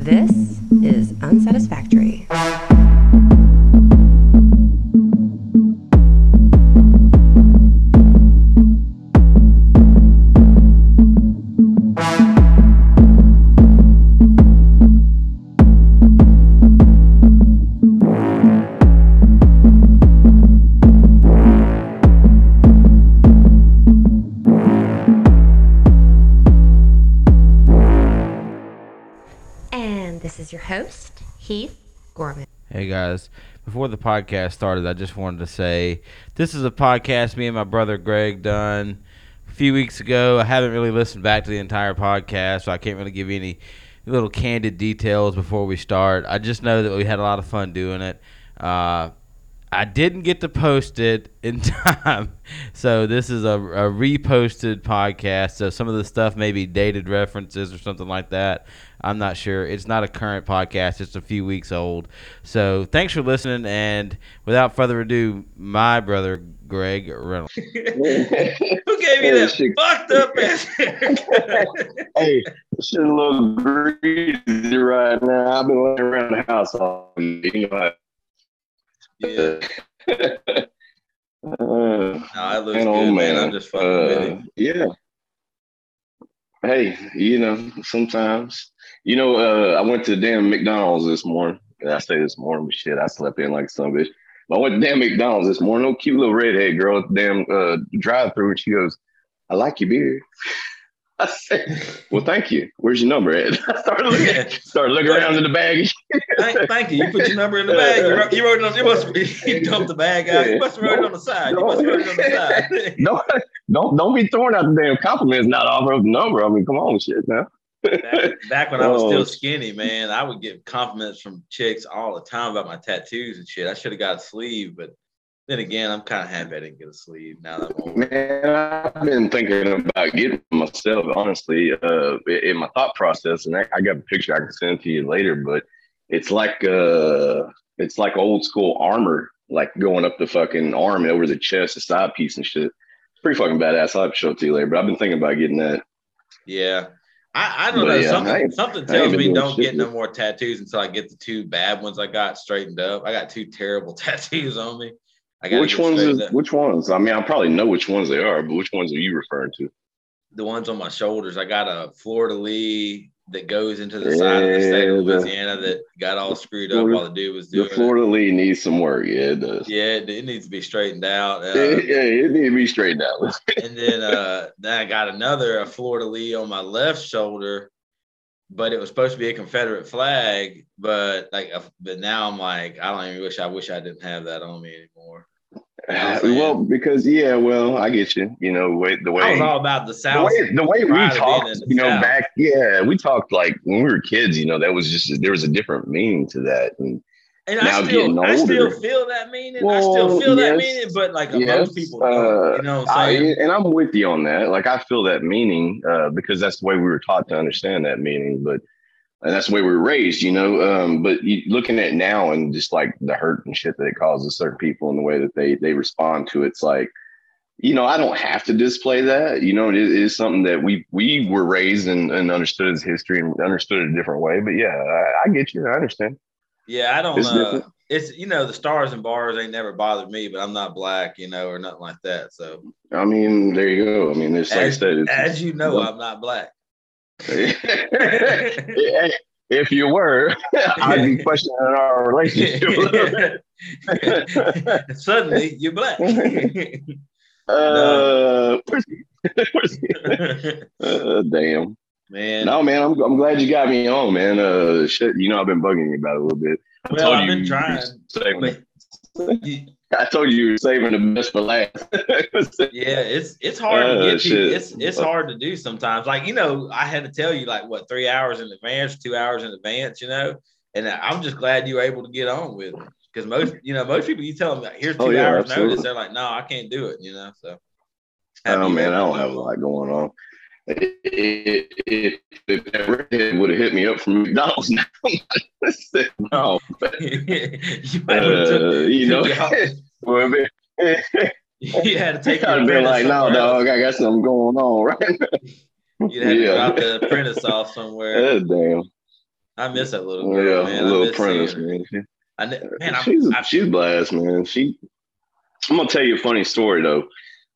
This is Unsatisfactory. This is your host, Heath Gorman. Hey guys, before the podcast started, I just wanted to say this is a podcast me and my brother Greg done a few weeks ago. I haven't really listened back to the entire podcast, so I can't really give you any little candid details before we start. I just know that we had a lot of fun doing it. Uh, I didn't get to post it in time, so this is a, a reposted podcast. So some of the stuff may be dated references or something like that. I'm not sure. It's not a current podcast. It's a few weeks old. So thanks for listening. And without further ado, my brother Greg Reynolds. Who gave you Hey, that shit. fucked up ass haircut? hey, shit a little greasy right now. I've been running around the house all day. You know, yeah, I- uh, no, it looks man, oh, good, man. man. I'm just fucking with uh, it. yeah. Hey, you know, sometimes, you know, uh, I went to damn McDonald's this morning. And I say this morning, but shit, I slept in like some bitch. But I went to damn McDonald's this morning. No cute little redhead girl, damn uh, drive through, and she goes, "I like your beard." I said, "Well, thank you. Where's your number at?" I started looking, started looking around in the bag. Thank, thank you. You put your number in the bag. You wrote, you wrote it on. You must. You dumped the bag out. You must have wrote it on the side. You must have wrote it on the side. don't, don't, don't be throwing out the damn compliments, not offer the number. I mean, come on, shit now. Back, back when I was still skinny, man, I would get compliments from chicks all the time about my tattoos and shit. I should have got a sleeve, but then again, I'm kind of happy I didn't get a sleeve now that I'm. Man, I've been thinking about getting myself, honestly, uh, in my thought process, and I, I got a picture I can send to you later, but it's like uh, it's like old school armor, like going up the fucking arm and over the chest, the side piece and shit. It's pretty fucking badass. I'll have to show it to you later, but I've been thinking about getting that. Yeah. I, I don't But know. yeah, something something tells me don't get no more tattoos until I get the two bad ones I got straightened up. I got two terrible tattoos on me. I got Which ones? Is, which ones? I mean, I probably know which ones they are, but which ones are you referring to? the ones on my shoulders. I got a fleur-de-lis that goes into the side of the state Yeah, of the- Louisiana that got all screwed up Florida- while the dude was doing. The fleur-de-lis needs some work. Yeah, it does. Yeah, it, it needs to be straightened out. Uh, Yeah, yeah, it needs to be straightened out. and then uh then I got another a fleur-de-lis on my left shoulder, but it was supposed to be a Confederate flag. But like, but now I'm like, I don't even wish I wish I didn't have that on me anymore. You know what I'm saying? well, because yeah, well, I get you. You know, way the way I was all about the the South. way, the way we pride of being talked, you know, South. back yeah, we talked like when we were kids. You know, that was just there was a different meaning to that. And And now I still, getting I still feel that meaning. I still Well, feel that meaning, but like yes, most people uh, you know I, and I'm with you on that. Like I feel that meaning uh, because that's the way we were taught to understand that meaning. But and that's the way we were raised, you know. Um, but you, looking at it now and just like the hurt and shit that it causes certain people and the way that they they respond to it, it's like, you know, I don't have to display that. You know, it is, something that we we were raised and, and understood as history and understood it a different way. But yeah, I, I get you. I understand. Yeah, I don't. it's Uh, it's you know the stars and bars ain't never bothered me, but I'm not black, you know, or nothing like that. So I mean, there you go. I mean, it's like as, said, it's, as you know, I'm not black. if you were, I'd be questioning our relationship a bit. Suddenly, you're black. Uh, where's he? Where's he? Uh, damn. Man, No, man, I'm, I'm glad you got me on, man. Uh, shit, you know, I've been bugging you about it a little bit. I well, told I've you been you trying. were saving- But I told you you were saving the best for last. yeah, it's it's hard to Uh, get to. shit. It's it's hard to do sometimes. Like you know, I had to tell you like what three hours in advance, two hours in advance. You know, and I'm just glad you were able to get on with it because most you know most people you tell them like, here's two Oh, yeah, hours absolutely. notice, they're like, no, I can't do it. You know, so. oh happy man, I don't have a lot going on. If, if, if that redhead would have hit me up from McDonald's now, said no. you, might have took- Uh, you know, you had to take I'd been like, no, else. dog, I got something going on, right? You'd have to Yeah. drop the apprentice off somewhere. Uh, damn. I miss that little Oh, girl, yeah, man. Little apprentice, man. I, man, I, she's I, she's blessed, man. She. I'm gonna tell you a funny story though.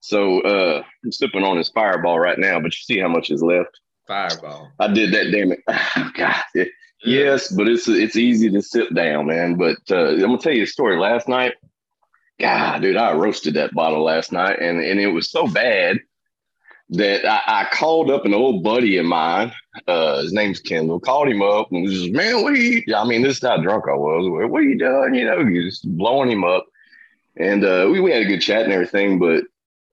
So uh I'm sipping on this fireball right now, but you see how much is left. fireball. I did that, damn it. Oh, God. Yeah. Yes, but it's it's easy to sit down, man. But uh, I'm gonna tell you a story. Last night, God, dude, I roasted that bottle last night, and and it was so bad that I, I called up an old buddy of mine. Uh, his name's Kendall. Called him up and was just, man, what are you? I mean, this is how drunk I was. What are you doing? You know, you just blowing him up. And uh, we, we had a good chat and everything, but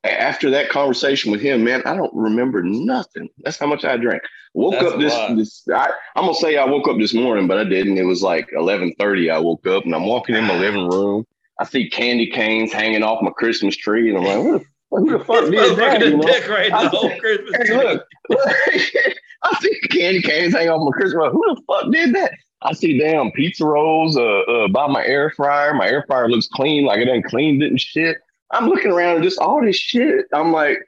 after that conversation with him, man, I don't remember nothing. That's how much I drank. Woke That's up this, this I, I'm gonna say I woke up this morning, but I didn't. It was like 11:30. I woke up and I'm walking in my living room. I see candy canes hanging off my Christmas tree, and I'm like, who the, who the fuck did that? motherfucker you done know? decorated I the whole said, Christmas Hey, tree. look, I see candy canes hanging off my Christmas. tree. Who the fuck did that? I see damn pizza rolls uh, uh, by my air fryer. My air fryer looks clean, like it ain't cleaned it and shit. I'm looking around and just all this shit. I'm like,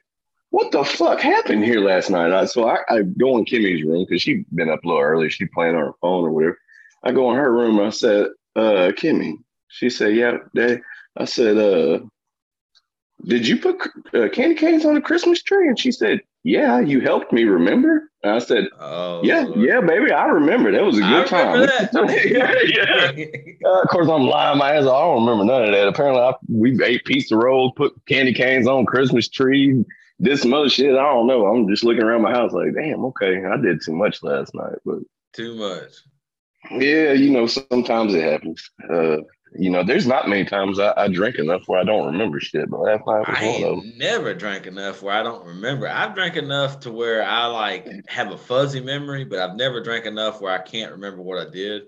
what the fuck happened here last night? I, so I, I go in Kimmy's room because she'd been up a little early. She playing on her phone or whatever. I go in her room. I said, uh, Kimmy. She said, yeah, Dad. I said, uh, did you put uh, candy canes on the Christmas tree? And she said, yeah, you helped me remember. And I said, Oh, yeah, Lord. yeah, baby, I remember. That was a good time. yeah. Uh, of course, I'm lying my ass. off. I don't remember none of that. Apparently, I, we ate pizza rolls, put candy canes on Christmas tree, did some other shit. I don't know. I'm just looking around my house like, damn, okay, I did too much last night. But Too much. yeah, you know, sometimes it happens. Uh, you know, there's not many times I, I drink enough where I don't remember shit. But last night was I one of them. never drank enough where I don't remember. I've drank enough to where I like have a fuzzy memory, but I've never drank enough where I can't remember what I did.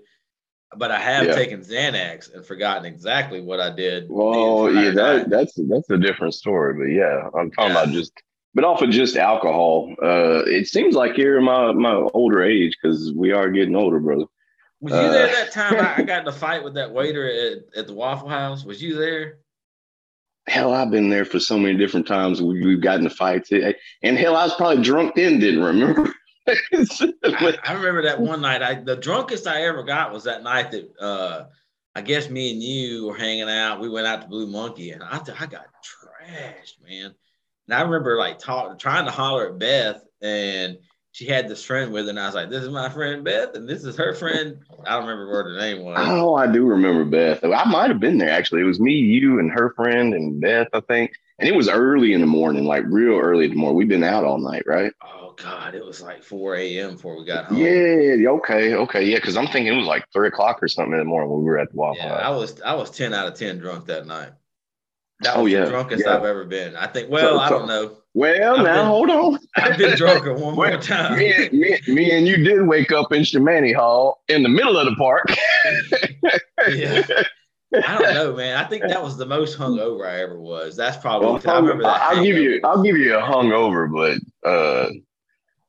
But I have Yeah. taken Xanax and forgotten exactly what I did. Well, yeah, that, that's that's a different story. But yeah, I'm talking Yeah. about just, but off of just alcohol. Uh, it seems like you're my my older age because we are getting older, brother. Was you there uh, that time I, I got in a fight with that waiter at, at the Waffle House? Was you there? Hell, I've been there for so many different times. We, we've gotten in fights, and hell, I was probably drunk then, didn't remember. I, I remember that one night. I the drunkest I ever got was that night that uh I guess me and you were hanging out. We went out to Blue Monkey, and I I got trashed, man. And I remember like talk, trying to holler at Beth, and she had this friend with her, and I was like, "This is my friend Beth, and this is her friend." I don't remember what her name was. oh, I do remember Beth. I might have been there actually. It was me, you, and her friend, and Beth, I think. And it was early in the morning, like real early in the morning. We'd been out all night, right? Oh God, it was like 4 a.m. before we got home. Yeah. Okay. Okay. Yeah. Because I'm thinking it was like three o'clock or something in the morning when we were at the Waffle Yeah, House. I was I was 10 out of 10 drunk that night. That Oh, yeah, the drunkest yeah. I've ever been. I think. Well, So- I don't know. Well, I've now been- hold on. I've been drunker one more time. me, and- me, me and you did wake up in Shamani Hall in the middle of the park. Yeah. I don't know, man. I think that was the most hungover I ever was. That's probably. Well, I remember that. I'll give you. I'll give you a hungover, but uh,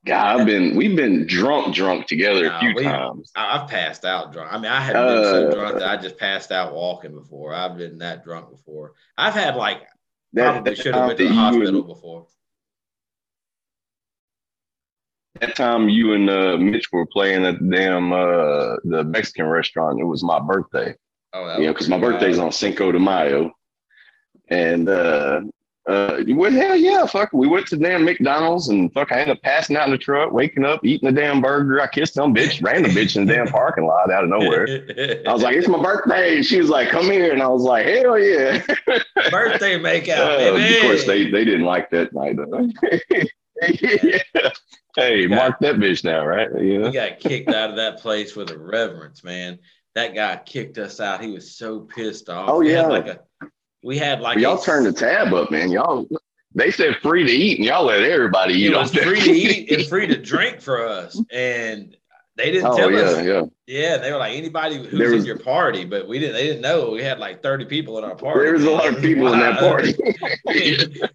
God, I've been, we've been drunk, drunk together a few we- times. I've passed out drunk. I mean, I haven't been so Uh, drunk that I just passed out walking before. I've been that drunk before. I've had like That- probably that should have been to the time that you hospital and- before. That time you and uh, Mitch were playing at the damn uh, the Mexican restaurant. It was my birthday. Oh, know, because my birthday's on Cinco de Mayo. And uh uh well hell yeah, fuck. We went to damn McDonald's and fuck I ended up passing out in the truck, waking up, eating the damn burger. I kissed some bitch, ran the bitch in the damn parking lot out of nowhere. I was like, it's my birthday. She was like, come here. And I was like, hell yeah. birthday makeout, Uh, baby. of course they, they didn't like that night. yeah. Hey, Yeah. mark that bitch now, right? We Yeah. got kicked out of that place with a reverence, man. That guy kicked us out. He was so pissed off. Oh, yeah. like a we had like y'all turned the tab up, man. Y'all they said free to eat and y'all let everybody eat it was free to eat and free to drink for us. And they didn't Oh tell yeah, us. yeah. Yeah, they were like anybody who's There in your party, but we didn't. They didn't know we had like thirty people in our party. There was a lot of people in that party.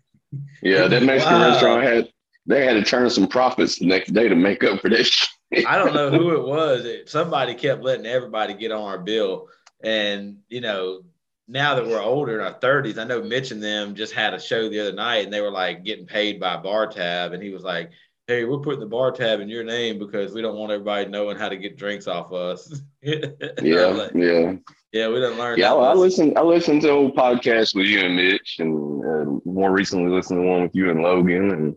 yeah, that Mexican Wow. restaurant had they had to turn some profits the next day to make up for that shit. I don't know who it was. Somebody kept letting everybody get on our bill, and you know, now that we're older in our thirties, I know Mitch and them just had a show the other night, and they were like getting paid by bar tab, and he was like, hey, we're putting the bar tab in your name because we don't want everybody knowing how to get drinks off us. Yeah, Like, yeah, yeah, we didn't learn. yeah. I, I lesson. listen. I listened to old podcasts with you and Mitch, and uh, more recently listened to one with you and Logan, and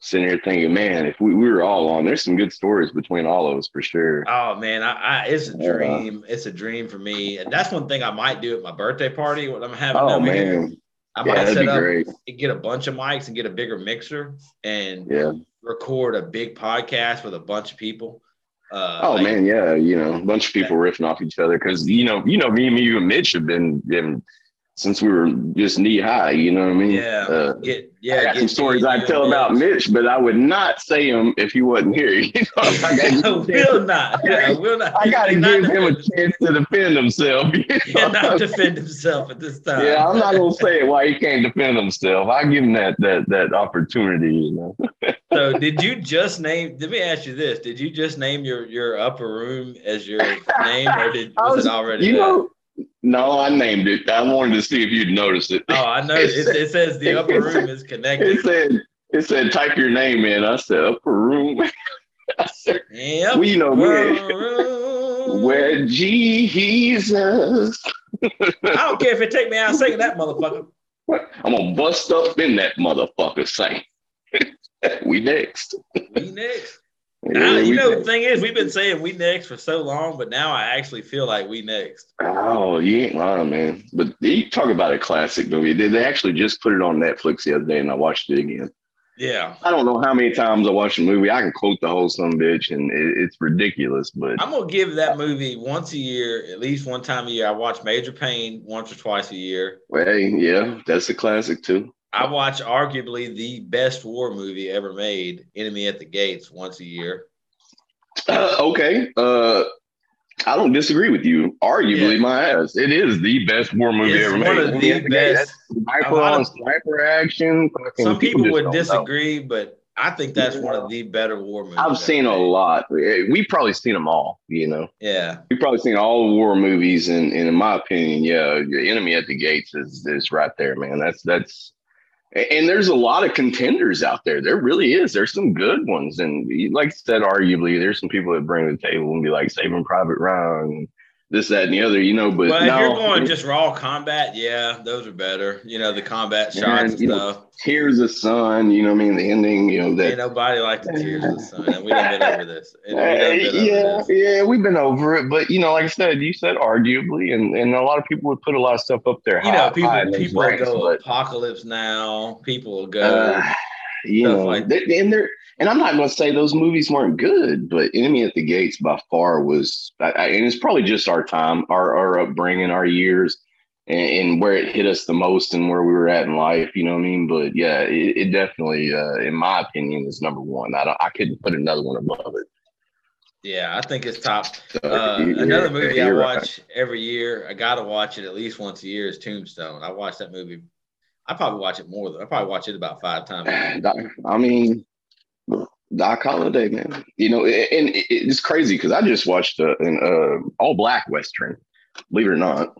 sitting here thinking, man, if we, we were all on, there's some good stories between all of us for sure. Oh man, I, I it's a Yeah. dream. It's a dream for me, and that's one thing I might do at my birthday party. What I'm having Oh over here, I yeah, might set up great. and get a bunch of mics and get a bigger mixer and Yeah. record a big podcast with a bunch of people. Uh, Oh like- man, yeah, you know, a bunch of people riffing off each other because you know, you know, me, me, you and Mitch have been, been since we were just knee high. You know what I mean? Yeah, Uh, get I yeah. got get some stories I tell you about Mitch, but I would not say them if he wasn't here. You know, I I got will not. I will not. I got to give him a chance to defend himself. you know? defend himself at this time. Yeah, I'm not gonna say why he can't defend himself. I give him that that that opportunity. You know. So, did you just name? Let me ask you this: Did you just name your your upper room as your name, or did was, was- it already? You that? know, no, I named it. I wanted to see if you'd notice it. Oh, I know. It, it says the upper room is connected. It said it said type your name in. I said upper room. I said, Yep. you know, where where Jesus. I don't care if it take me out singing that motherfucker. I'm gonna bust up in that motherfucker saying. we next. We next. Yeah, Now, you know, the thing is, we've been saying we next for so long, but now I actually feel like we next. Oh, you ain't lying, man. But you talk about a classic movie. They they actually just put it on Netflix the other day, and I watched it again. Yeah. I don't know how many times I watched a movie. I can quote the whole some bitch, and it, it's ridiculous. But I'm gonna give that movie once a year, at least one time a year. I watch Major Payne once or twice a year. hey, yeah, that's a classic too. I watch arguably the best war movie ever made, Enemy at the Gates, once a year. Uh, okay, uh, I don't disagree with you. Arguably, Yeah. my ass, it is the best war movie It's ever one made. of the best. Sniper A lot on of- sniper action. Some people just would don't know. disagree, but I think that's one of the better war movies. I've ever seen a lot. We've probably seen them all. You know. Yeah. We've probably seen all the war movies, and, and in my opinion, yeah, enemy at the gates is is right there, man. That's that's, and there's a lot of contenders out there. There really is. There's some good ones, and like I said, arguably, there's some people that bring to the table and be like Saving Private Ryan, this, that, and the other, you know. But Well, if you're going just raw combat, yeah, those are better. You know, the combat shots and know, stuff. Tears of Sun, you know, what I mean, the ending, you know, that Ain't nobody like the tears of the sun. And we done been over this. And Uh, been over yeah, this. yeah, we've been over it, but you know, like I said, you said arguably, and, and a lot of people would put a lot of stuff up there. You know, people high people ranks, go but, apocalypse now. People will go. uh, you stuff know, like- they- and they're and I'm not going to say those movies weren't good, but Enemy at the Gates by far was, I, I- and it's probably just our time, our our upbringing, our years, and, and where it hit us the most, and where we were at in life. You know what I mean? But yeah, it, it definitely, uh, in my opinion, is number one. I don't, I couldn't put another one above it. yeah, I think it's top. Uh, another movie I watch every year. I gotta watch it at least once a year. Is Tombstone. I watch that movie. I probably watch it more than I probably watch it about five times. a I mean, Doc Holliday, man. You know, and it's crazy because I just watched uh, an uh, all black western. Believe it or not,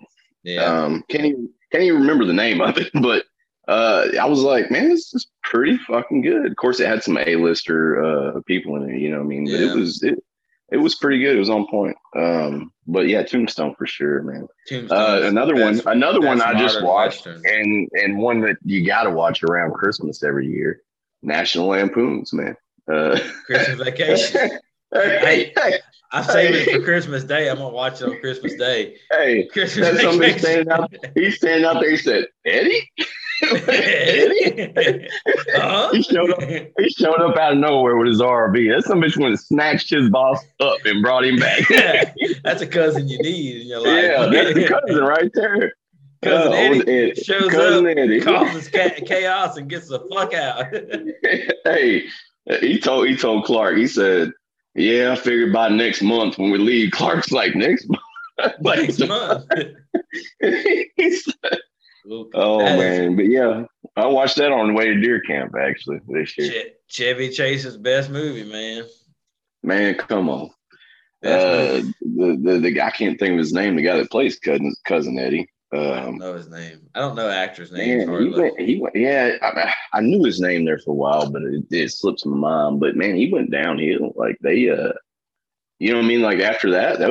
Yeah, um, can't even can't even remember the name of it, but uh, I was like, man, this is pretty fucking good. Of course, it had some A-lister uh, people in it. You know, what I mean, but Yeah. it was it. It was pretty good. It was on point. Um, but yeah, Tombstone for sure, man. Tombstone. Uh, another one, another one I just watched, Western. and and one that you got to watch around Christmas every year. National Lampoons, man. Uh, Christmas Vacation. hey, hey, I'm saving it for Christmas Day. I'm gonna watch it on Christmas Day. hey! Christmas That's somebody standing out. He's standing out there. He said, "Eddie." Eddie. He showed up. He showed up out of nowhere with his RV. That some bitch went and snatched his boss up and brought him back. Yeah, that's a cousin you need in your life. yeah, that's the cousin right there. Cousin Uh, Eddie old Ed- shows cousin up, Eddie. causes ca- chaos, and gets the fuck out. hey, he told he told Clark. He said, "Yeah, I figured by next month when we leave." Clark's like, "Next month." like, Next month. he said- Ooh, oh that is- man, but yeah, I watched that on the way to deer camp actually this year. Che- Chevy Chase's best movie, man. Man, come on. Uh, the, the the guy I can't think of his name. The guy that plays cousin cousin Eddie. I don't Um, know his name. I don't know actors' names. man, he went. He went. Yeah, I, I knew his name there for a while, but it, it slips my mind. But man, he went downhill. Like they, uh, you know what I mean? Like after that, that was